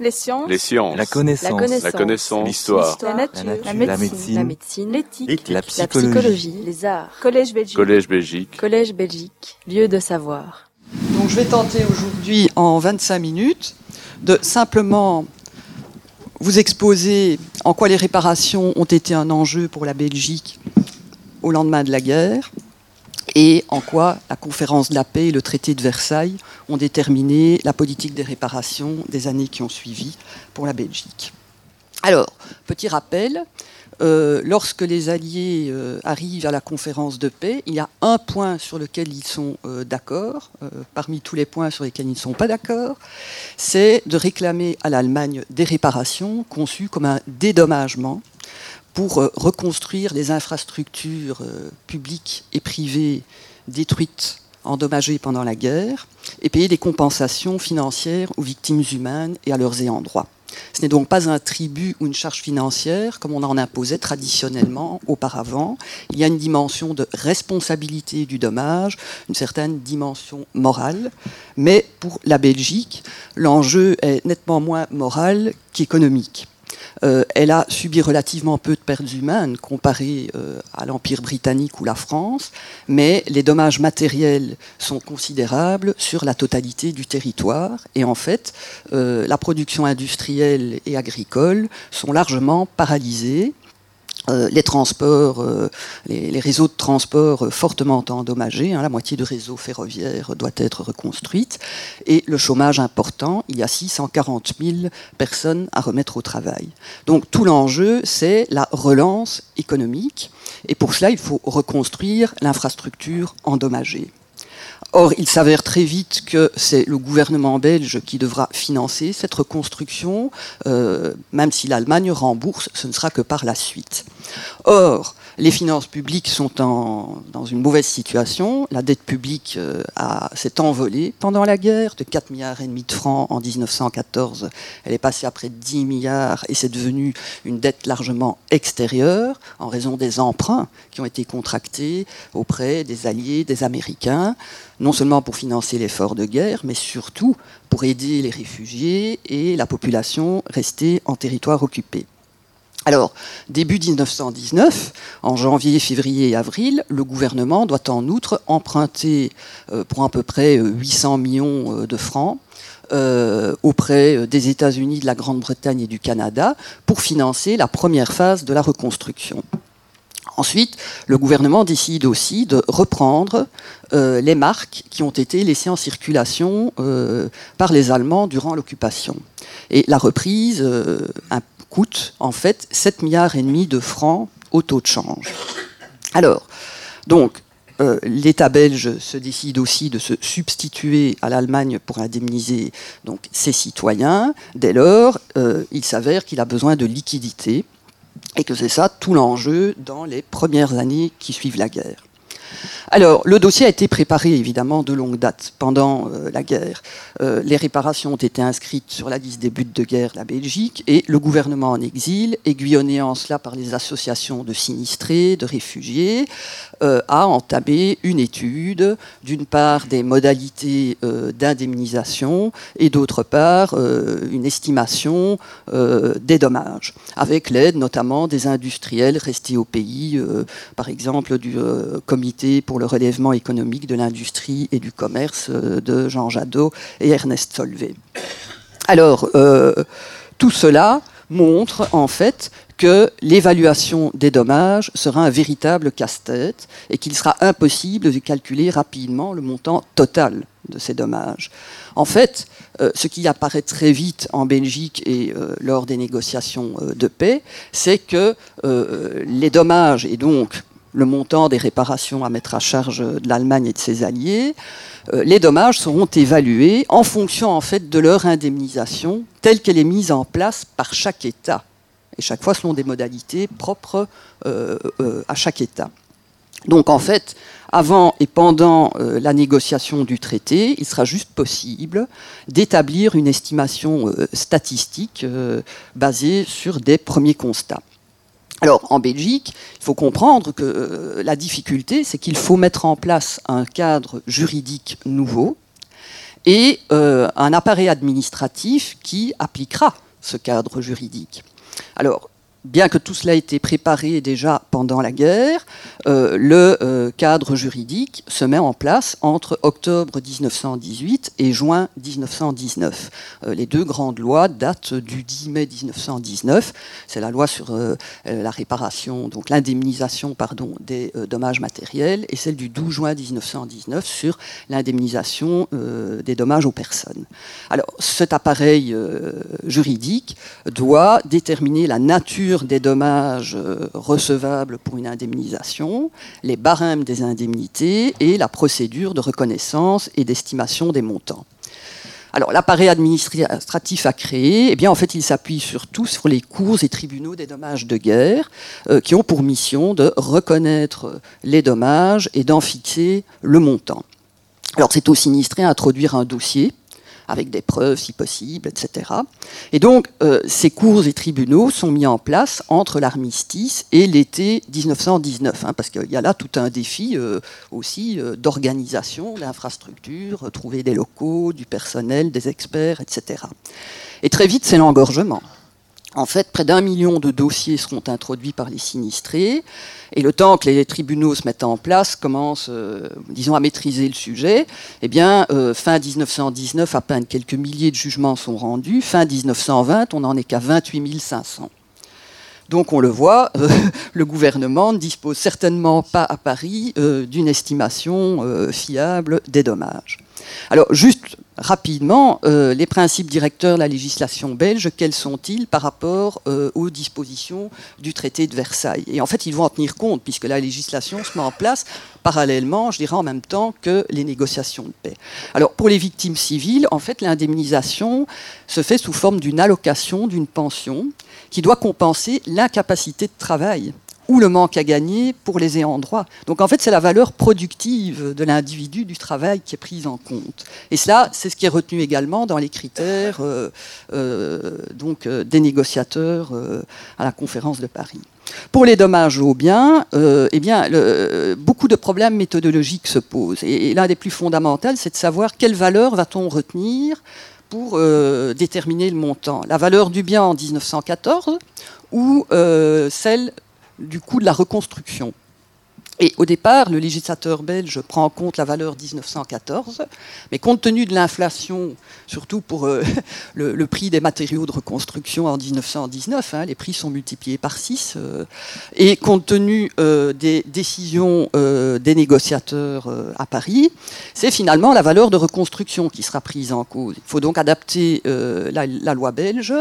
Les sciences. Les sciences. La connaissance. La connaissance. La connaissance. L'histoire. La nature. La La nature. médecine. La médecine. L'éthique. La psychologie. Les arts. Collège Belgique. Collège Belgique. Collège Belgique. Lieu de savoir. Donc je vais tenter aujourd'hui en 25 minutes de simplement vous exposer en quoi les réparations ont été un enjeu pour la Belgique au lendemain de la guerre et en quoi la conférence de la paix et le traité de Versailles ont déterminé la politique des réparations des années qui ont suivi pour la Belgique. Alors, petit rappel, euh, lorsque les Alliés euh, arrivent à la conférence de paix, il y a un point sur lequel ils sont euh, d'accord, parmi tous les points sur lesquels ils ne sont pas d'accord, c'est de réclamer à l'Allemagne des réparations conçues comme un dédommagement pour euh, reconstruire les infrastructures euh, publiques et privées détruites, endommagées pendant la guerre, et payer des compensations financières aux victimes humaines et à leurs ayants droit. Ce n'est donc pas un tribut ou une charge financière comme on en imposait traditionnellement auparavant. Il y a une dimension de responsabilité du dommage, une certaine dimension morale, mais pour la Belgique, l'enjeu est nettement moins moral qu'économique. Euh, elle a subi relativement peu de pertes humaines comparées euh, à l'Empire britannique ou la France, mais les dommages matériels sont considérables sur la totalité du territoire. Et en fait, euh, la production industrielle et agricole sont largement paralysées. Euh, les transports, euh, les, réseaux de transport euh, fortement endommagés, hein, la moitié du réseau ferroviaire doit être reconstruite, et le chômage important, il y a 640 000 personnes à remettre au travail. Donc tout l'enjeu, c'est la relance économique, et pour cela, il faut reconstruire l'infrastructure endommagée. Or, il s'avère très vite que c'est le gouvernement belge qui devra financer cette reconstruction, euh, même si l'Allemagne rembourse, ce ne sera que par la suite. Or, les finances publiques sont dans une mauvaise situation. La dette publique euh, s'est envolée pendant la guerre de 4 milliards et demi de francs en 1914. Elle est passée à près de 10 milliards et c'est devenu une dette largement extérieure en raison des emprunts qui ont été contractés auprès des Alliés, des Américains, non seulement pour financer l'effort de guerre, mais surtout pour aider les réfugiés et la population restée en territoire occupé. Alors, début 1919, en janvier, février et avril, le gouvernement doit en outre emprunter euh, pour à peu près euh, 800 millions euh, de francs euh, auprès euh, des États-Unis, de la Grande-Bretagne et du Canada pour financer la première phase de la reconstruction. Ensuite, le gouvernement décide aussi de reprendre euh, les marques qui ont été laissées en circulation euh, par les Allemands durant l'occupation. Et la reprise euh, coûte en fait 7 milliards et demi de francs au taux de change. Alors, donc, l'État belge se décide aussi de se substituer à l'Allemagne pour indemniser ses citoyens. Dès lors, il s'avère qu'il a besoin de liquidités et que c'est ça tout l'enjeu dans les premières années qui suivent la guerre. Alors, le dossier a été préparé évidemment de longue date pendant euh, la guerre. Euh, les réparations ont été inscrites sur la liste des buts de guerre de la Belgique et le gouvernement en exil, aiguillonné en cela par les associations de sinistrés, de réfugiés, euh, a entamé une étude, d'une part des modalités d'indemnisation et d'autre part une estimation des dommages, avec l'aide notamment des industriels restés au pays, par exemple du euh, pour le relèvement économique de l'industrie et du commerce euh, de Jean Jadot et Ernest Solvay. Alors, euh, tout cela montre en fait que l'évaluation des dommages sera un véritable casse-tête et qu'il sera impossible de calculer rapidement le montant total de ces dommages. En fait, euh, ce qui apparaît très vite en Belgique et lors des négociations de paix, c'est que les dommages et donc le montant des réparations à mettre à charge de l'Allemagne et de ses alliés, euh, les dommages seront évalués en fonction en fait de leur indemnisation telle qu'elle est mise en place par chaque État et chaque fois selon des modalités propres euh, euh, à chaque État. Donc en fait, avant et pendant la négociation du traité, il sera juste possible d'établir une estimation statistique basée sur des premiers constats. Alors, en Belgique, il faut comprendre que euh, la difficulté, c'est qu'il faut mettre en place un cadre juridique nouveau et un appareil administratif qui appliquera ce cadre juridique. Alors, bien que tout cela ait été préparé déjà pendant la guerre, euh, le euh, cadre juridique se met en place entre octobre 1918 et juin 1919. Euh, les deux grandes lois datent du 10 mai 1919. C'est la loi sur la réparation, donc l'indemnisation, pardon, des dommages matériels, et celle du 12 juin 1919 sur l'indemnisation des dommages aux personnes. Alors, cet appareil juridique doit déterminer la nature des dommages euh, recevables pour une indemnisation, les barèmes des indemnités et la procédure de reconnaissance et d'estimation des montants. Alors, l'appareil administratif à créer, eh bien, en fait, il s'appuie surtout sur les cours et tribunaux des dommages de guerre, euh, qui ont pour mission de reconnaître les dommages et d'en fixer le montant. Alors, c'est au sinistré à introduire un dossier avec des preuves si possible, etc. Et donc, euh, ces cours et tribunaux sont mis en place entre l'armistice et l'été 1919, hein, parce qu'il y a là tout un défi euh, aussi euh, d'organisation, d'infrastructures, trouver des locaux, du personnel, des experts, etc. Et très vite, c'est l'engorgement. En fait, près d'un million de dossiers seront introduits par les sinistrés, et le temps que les tribunaux se mettent en place, commencent, euh, disons, à maîtriser le sujet, eh bien, euh, fin 1919, à peine quelques milliers de jugements sont rendus. Fin 1920, on n'en est qu'à 28 500. Donc on le voit, euh, le gouvernement ne dispose certainement pas à Paris d'une estimation fiable des dommages. Alors, juste rapidement, euh, les principes directeurs de la législation belge, quels sont-ils par rapport euh, aux dispositions du traité de Versailles? Et en fait, ils vont en tenir compte, puisque la législation se met en place parallèlement, je dirais en même temps que les négociations de paix. Alors, pour les victimes civiles, en fait, l'indemnisation se fait sous forme d'une allocation, d'une pension, qui doit compenser l'incapacité de travail ou le manque à gagner pour les ayants droit. Donc en fait, c'est la valeur productive de l'individu du travail qui est prise en compte. Et cela, c'est ce qui est retenu également dans les critères euh, euh, donc, euh, des négociateurs à la conférence de Paris. Pour les dommages aux biens, eh bien, beaucoup de problèmes méthodologiques se posent. Et, l'un des plus fondamentaux, c'est de savoir quelle valeur va-t-on retenir pour déterminer le montant. La valeur du bien en 1914 ou celle du coût de la reconstruction. Et au départ, le législateur belge prend en compte la valeur 1914, mais compte tenu de l'inflation, surtout pour euh, le, prix des matériaux de reconstruction en 1919, hein, les prix sont multipliés par 6, euh, et compte tenu euh, des décisions des négociateurs à Paris, c'est finalement la valeur de reconstruction qui sera prise en cause. Il faut donc adapter la, loi belge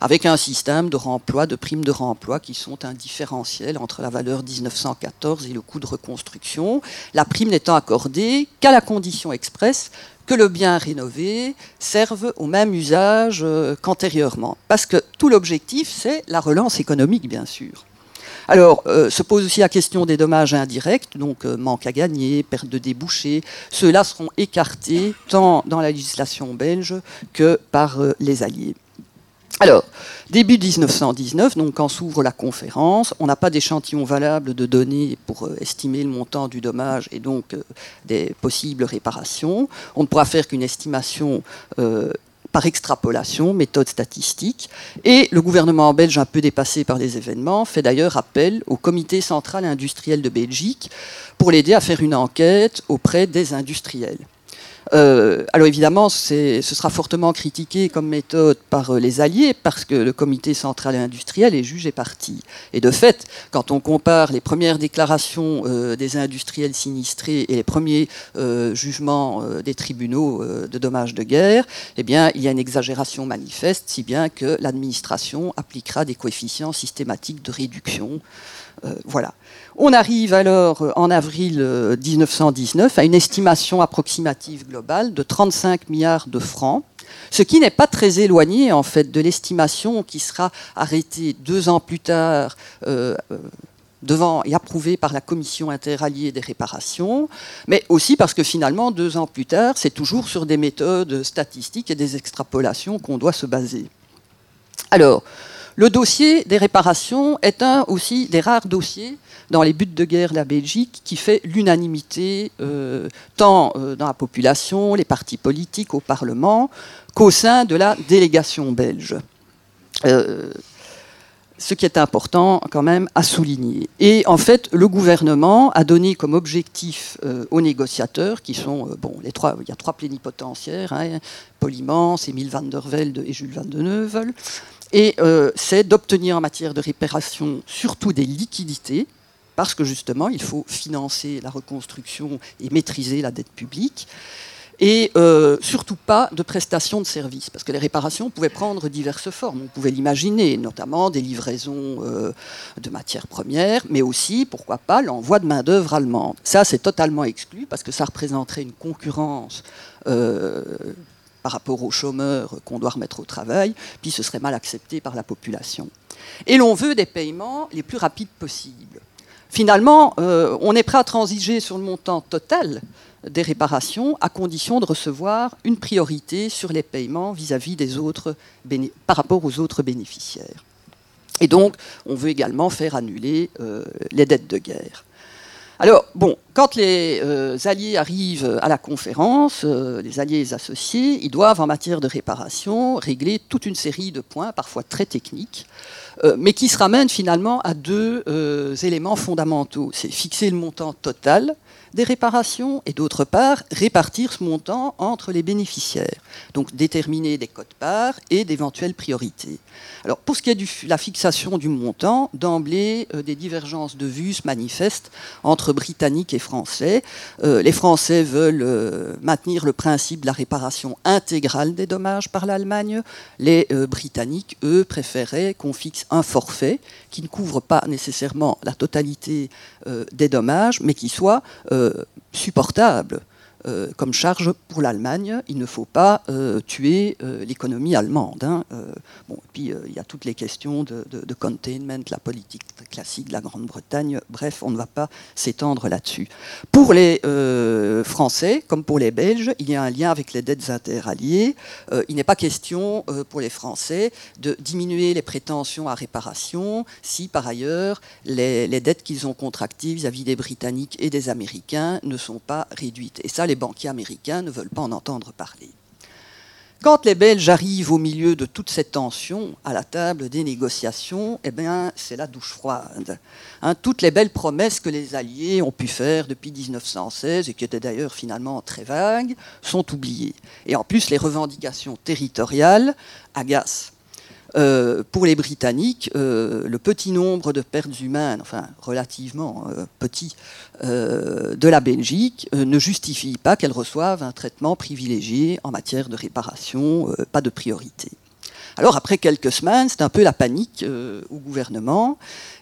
avec un système de remploi, de primes de remploi qui sont un différentiel entre la valeur 1914 et le coût de reconstruction, la prime n'étant accordée qu'à la condition expresse que le bien rénové serve au même usage euh, qu'antérieurement. Parce que tout l'objectif, c'est la relance économique, bien sûr. Alors, euh, se pose aussi la question des dommages indirects, donc euh, manque à gagner, perte de débouchés. Ceux-là seront écartés tant dans la législation belge que par les alliés. Alors, début 1919, donc quand s'ouvre la conférence, on n'a pas d'échantillon valable de données pour euh, estimer le montant du dommage et donc euh, des possibles réparations. On ne pourra faire qu'une estimation euh, par extrapolation, méthode statistique. Et le gouvernement belge, un peu dépassé par les événements, fait d'ailleurs appel au Comité central industriel de Belgique pour l'aider à faire une enquête auprès des industriels. Euh, alors évidemment, ce sera fortement critiqué comme méthode par euh, les Alliés parce que le comité central et industriel est jugé parti. Et de fait, quand on compare les premières déclarations euh, des industriels sinistrés et les premiers jugements des tribunaux de dommages de guerre, eh bien, il y a une exagération manifeste, si bien que l'administration appliquera des coefficients systématiques de réduction. Voilà. On arrive alors euh, en avril 1919 euh, à une estimation approximative globale de 35 milliards de francs, ce qui n'est pas très éloigné en fait de l'estimation qui sera arrêtée deux ans plus tard. Euh, devant et approuvée par la commission interalliée des réparations, mais aussi parce que finalement, deux ans plus tard, c'est toujours sur des méthodes statistiques et des extrapolations qu'on doit se baser. Alors, Le dossier des réparations est un aussi des rares dossiers dans les buts de guerre de la Belgique qui fait l'unanimité euh, tant euh, dans la population, les partis politiques, au Parlement, qu'au sein de la délégation belge. Euh, ce qui est important quand même à souligner. Et en fait, le gouvernement a donné comme objectif aux négociateurs, qui sont, bon, trois, il y a trois plénipotentiaires, hein, Polymans, Émile van der Velde et Jules van de Neuvel, et c'est d'obtenir en matière de réparation surtout des liquidités, parce que justement, il faut financer la reconstruction et maîtriser la dette publique. Et euh, surtout pas de prestations de services, parce que les réparations pouvaient prendre diverses formes. On pouvait l'imaginer, notamment des livraisons euh, de matières premières, mais aussi, pourquoi pas, l'envoi de main-d'œuvre allemande. Ça, c'est totalement exclu, parce que ça représenterait une concurrence euh, par rapport aux chômeurs qu'on doit remettre au travail, puis ce serait mal accepté par la population. Et l'on veut des paiements les plus rapides possibles finalement, euh, on est prêt à transiger sur le montant total des réparations à condition de recevoir une priorité sur les paiements vis-à-vis des autres par rapport aux autres bénéficiaires. Et donc, on veut également faire annuler euh, les dettes de guerre. Alors, bon, quand les euh, alliés arrivent à la conférence, les alliés associés, ils doivent, en matière de réparation, régler toute une série de points, parfois très techniques, euh, mais qui se ramène finalement à deux euh, éléments fondamentaux. C'est fixer le montant total des réparations et d'autre part répartir ce montant entre les bénéficiaires. Donc déterminer des codes-parts et d'éventuelles priorités. Alors pour ce qui est de la fixation du montant, d'emblée euh, des divergences de vues se manifestent entre Britanniques et Français. Euh, les Français veulent euh, maintenir le principe de la réparation intégrale des dommages par l'Allemagne. Les Britanniques, eux, préféraient qu'on fixe un forfait qui ne couvre pas nécessairement la totalité des dommages, mais qui soit supportable euh, comme charge pour l'Allemagne. Il ne faut pas euh, tuer euh, l'économie allemande. Hein. bon, puis il y a toutes les questions de, containment, la politique classique de la Grande-Bretagne. Bref, on ne va pas s'étendre là-dessus. Pour les Français, comme pour les Belges, il y a un lien avec les dettes interalliées. il n'est pas question pour les Français de diminuer les prétentions à réparation si par ailleurs les, les dettes qu'ils ont contractées vis-à-vis des Britanniques et des Américains ne sont pas réduites. Et ça, les banquiers américains ne veulent pas en entendre parler. Quand les Belges arrivent au milieu de toute cette tension à la table des négociations, eh bien, c'est la douche froide. Hein, toutes les belles promesses que les Alliés ont pu faire depuis 1916 et qui étaient d'ailleurs finalement très vagues sont oubliées. Et en plus, les revendications territoriales agacent. Euh, pour les Britanniques, euh, le petit nombre de pertes humaines, enfin relativement euh, petit, de la Belgique ne justifie pas qu'elle reçoive un traitement privilégié en matière de réparation, pas de priorité. Alors après quelques semaines, c'est un peu la panique au gouvernement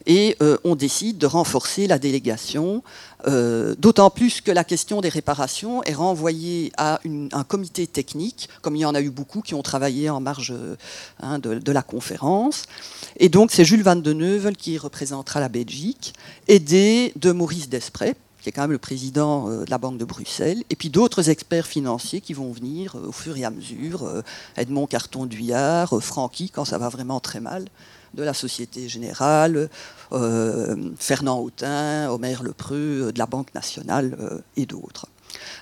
et on décide de renforcer la délégation euh, d'autant plus que la question des réparations est renvoyée à un comité technique, comme il y en a eu beaucoup qui ont travaillé en marge hein, de, la conférence. Et donc c'est Jules Van de Neuvel qui représentera la Belgique, aidé de Maurice Desprez, qui est quand même le président euh, de la Banque de Bruxelles, et puis d'autres experts financiers qui vont venir euh, au fur et à mesure, Edmond Carton-Duyard, Francky, quand ça va vraiment très mal, de la Société Générale, euh, Fernand Hautin, Omer Lepreux euh, de la Banque nationale euh, et d'autres.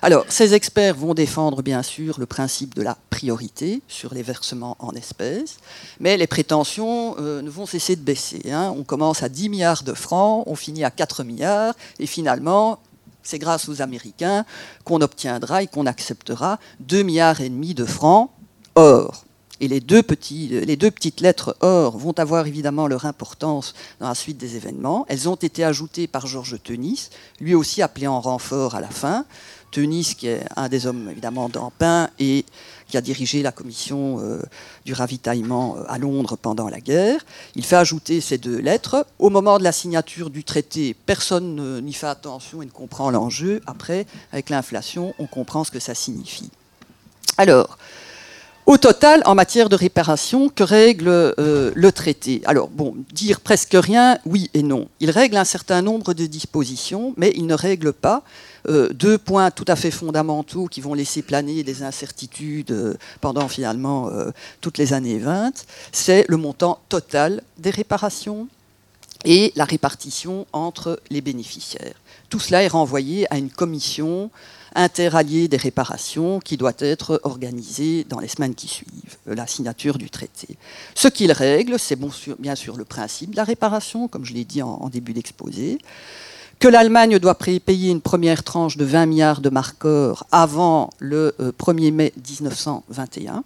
Alors, ces experts vont défendre bien sûr le principe de la priorité sur les versements en espèces, mais les prétentions ne vont cesser de baisser. Hein. On commence à 10 milliards de francs, on finit à 4 milliards, et finalement, c'est grâce aux Américains qu'on obtiendra et qu'on acceptera 2 milliards et demi de francs. Or, et les deux, les deux petites lettres or vont avoir évidemment leur importance dans la suite des événements. Elles ont été ajoutées par Georges Tenis, lui aussi appelé en renfort à la fin. Tenis, qui est un des hommes évidemment d'Ampin et qui a dirigé la commission euh, du ravitaillement euh, à Londres pendant la guerre. Il fait ajouter ces deux lettres. Au moment de la signature du traité, personne n'y fait attention et ne comprend l'enjeu. Après, avec l'inflation, on comprend ce que ça signifie. Alors, Au total, en matière de réparation, que règle euh, le traité? Alors, bon, dire presque rien, oui et non. Il règle un certain nombre de dispositions, mais il ne règle pas euh, deux points tout à fait fondamentaux qui vont laisser planer des incertitudes euh, pendant finalement toutes les années 20. C'est le montant total des réparations et la répartition entre les bénéficiaires. Tout cela est renvoyé à une commission interallié des réparations qui doit être organisé dans les semaines qui suivent la signature du traité. Ce qu'il règle, c'est bien sûr le principe de la réparation, comme je l'ai dit en, début d'exposé, que l'Allemagne doit payer une première tranche de 20 milliards de marqueurs avant le 1er euh, mai 1921.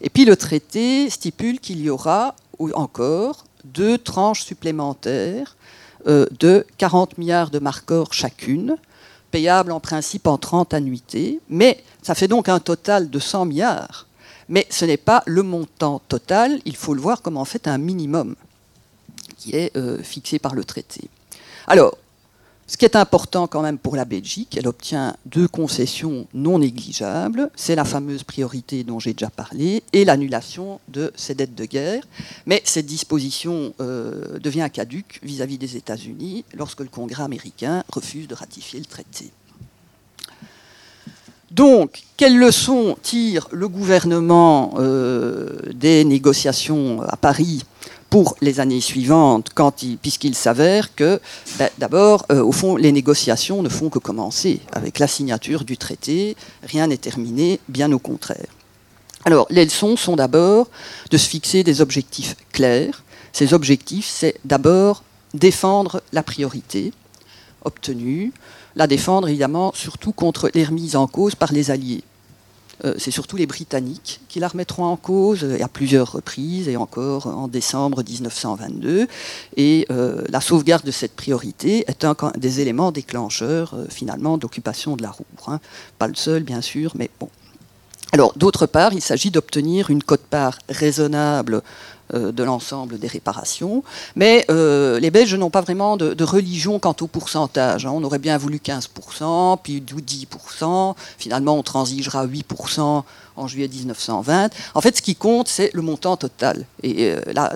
Et puis le traité stipule qu'il y aura encore deux tranches supplémentaires euh, de 40 milliards de marqueurs chacune, payable en principe en 30 annuités, mais ça fait donc un total de 100 milliards. Mais ce n'est pas le montant total, il faut le voir comme en fait un minimum qui est euh, fixé par le traité. Alors, ce qui est important quand même pour la Belgique, elle obtient deux concessions non négligeables. C'est la fameuse priorité dont j'ai déjà parlé et l'annulation de ses dettes de guerre. Mais cette disposition euh, devient caduque vis-à-vis des États-Unis lorsque le Congrès américain refuse de ratifier le traité. Donc, quelles leçons tire le gouvernement euh, des négociations à Paris pour les années suivantes, puisqu'il s'avère que, ben, d'abord, euh, au fond, les négociations ne font que commencer. Avec la signature du traité, rien n'est terminé, bien au contraire. Alors, les leçons sont d'abord de se fixer des objectifs clairs. Ces objectifs, c'est d'abord défendre la priorité obtenue, la défendre évidemment surtout contre les remises en cause par les alliés. Euh, c'est surtout les Britanniques qui la remettront en cause euh, à plusieurs reprises et encore en décembre 1922. Et euh, la sauvegarde de cette priorité est un des éléments déclencheurs finalement d'occupation de la roue. Hein. Pas le seul bien sûr, mais bon. Alors d'autre part, il s'agit d'obtenir une cote-part raisonnable de l'ensemble des réparations. Mais euh, les Belges n'ont pas vraiment de, religion quant au pourcentage. Hein. On aurait bien voulu 15%, puis 10%. Finalement, on transigera 8% en juillet 1920. En fait, ce qui compte, c'est le montant total. Et euh, la,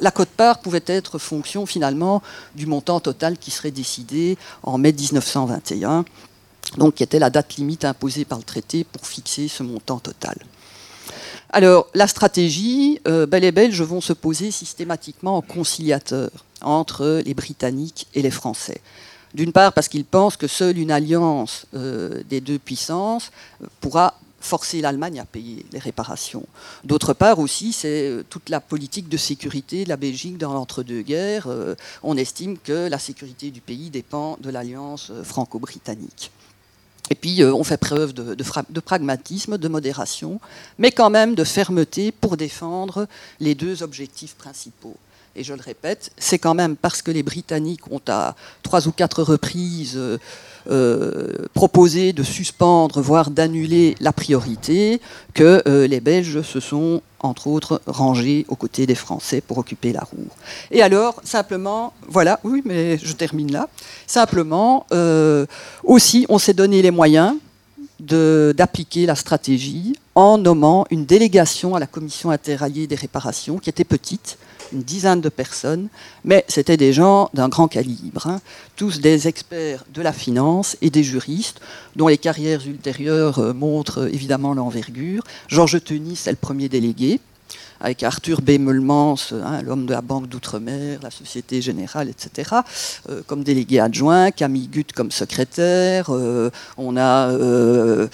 la cote-part pouvait être fonction finalement du montant total qui serait décidé en mai 1921, donc qui était la date limite imposée par le traité pour fixer ce montant total. Alors, la stratégie, euh, et Belges vont se poser systématiquement en conciliateur entre les Britanniques et les Français. D'une part, parce qu'ils pensent que seule une alliance euh, des deux puissances euh, pourra forcer l'Allemagne à payer les réparations. D'autre part aussi, c'est toute la politique de sécurité de la Belgique dans l'entre-deux-guerres. on estime que la sécurité du pays dépend de l'alliance franco-britannique. Et puis, euh, on fait preuve de, pragmatisme, de modération, mais quand même de fermeté pour défendre les deux objectifs principaux. Et je le répète, c'est quand même parce que les Britanniques ont à trois ou quatre reprises euh, euh, proposé de suspendre, voire d'annuler la priorité, que les Belges se sont entre autres, rangés aux côtés des Français pour occuper la roue. Et alors, simplement, voilà, oui, mais je termine là. Simplement, euh, aussi, on s'est donné les moyens d'appliquer la stratégie en nommant une délégation à la commission interalliée des réparations qui était petite, une dizaine de personnes, mais c'était des gens d'un grand calibre, hein. tous des experts de la finance et des juristes, dont les carrières ultérieures euh, montrent évidemment l'envergure. Georges Tenis c'est le premier délégué avec Arthur B. Meulmans, hein, l'homme de la Banque d'Outre-mer, la Société Générale, etc., euh, comme délégué adjoint, Camille Gutt comme secrétaire, euh, on a euh,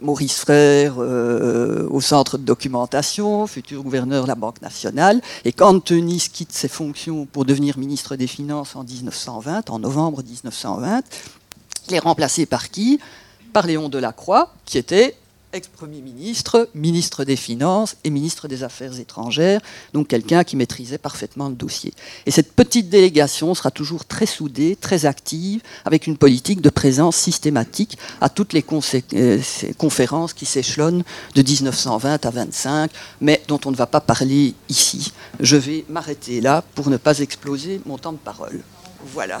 Maurice Frère au centre de documentation, futur gouverneur de la Banque nationale, et quand Tenis quitte ses fonctions pour devenir ministre des Finances en 1920, en novembre 1920, il est remplacé par qui? Par Léon Delacroix, qui était ex-premier ministre, ministre des Finances et ministre des Affaires étrangères, donc quelqu'un qui maîtrisait parfaitement le dossier. Et cette petite délégation sera toujours très soudée, très active, avec une politique de présence systématique à toutes les euh, conférences qui s'échelonnent de 1920 à 25, mais dont on ne va pas parler ici. Je vais m'arrêter là pour ne pas exploser mon temps de parole. Voilà.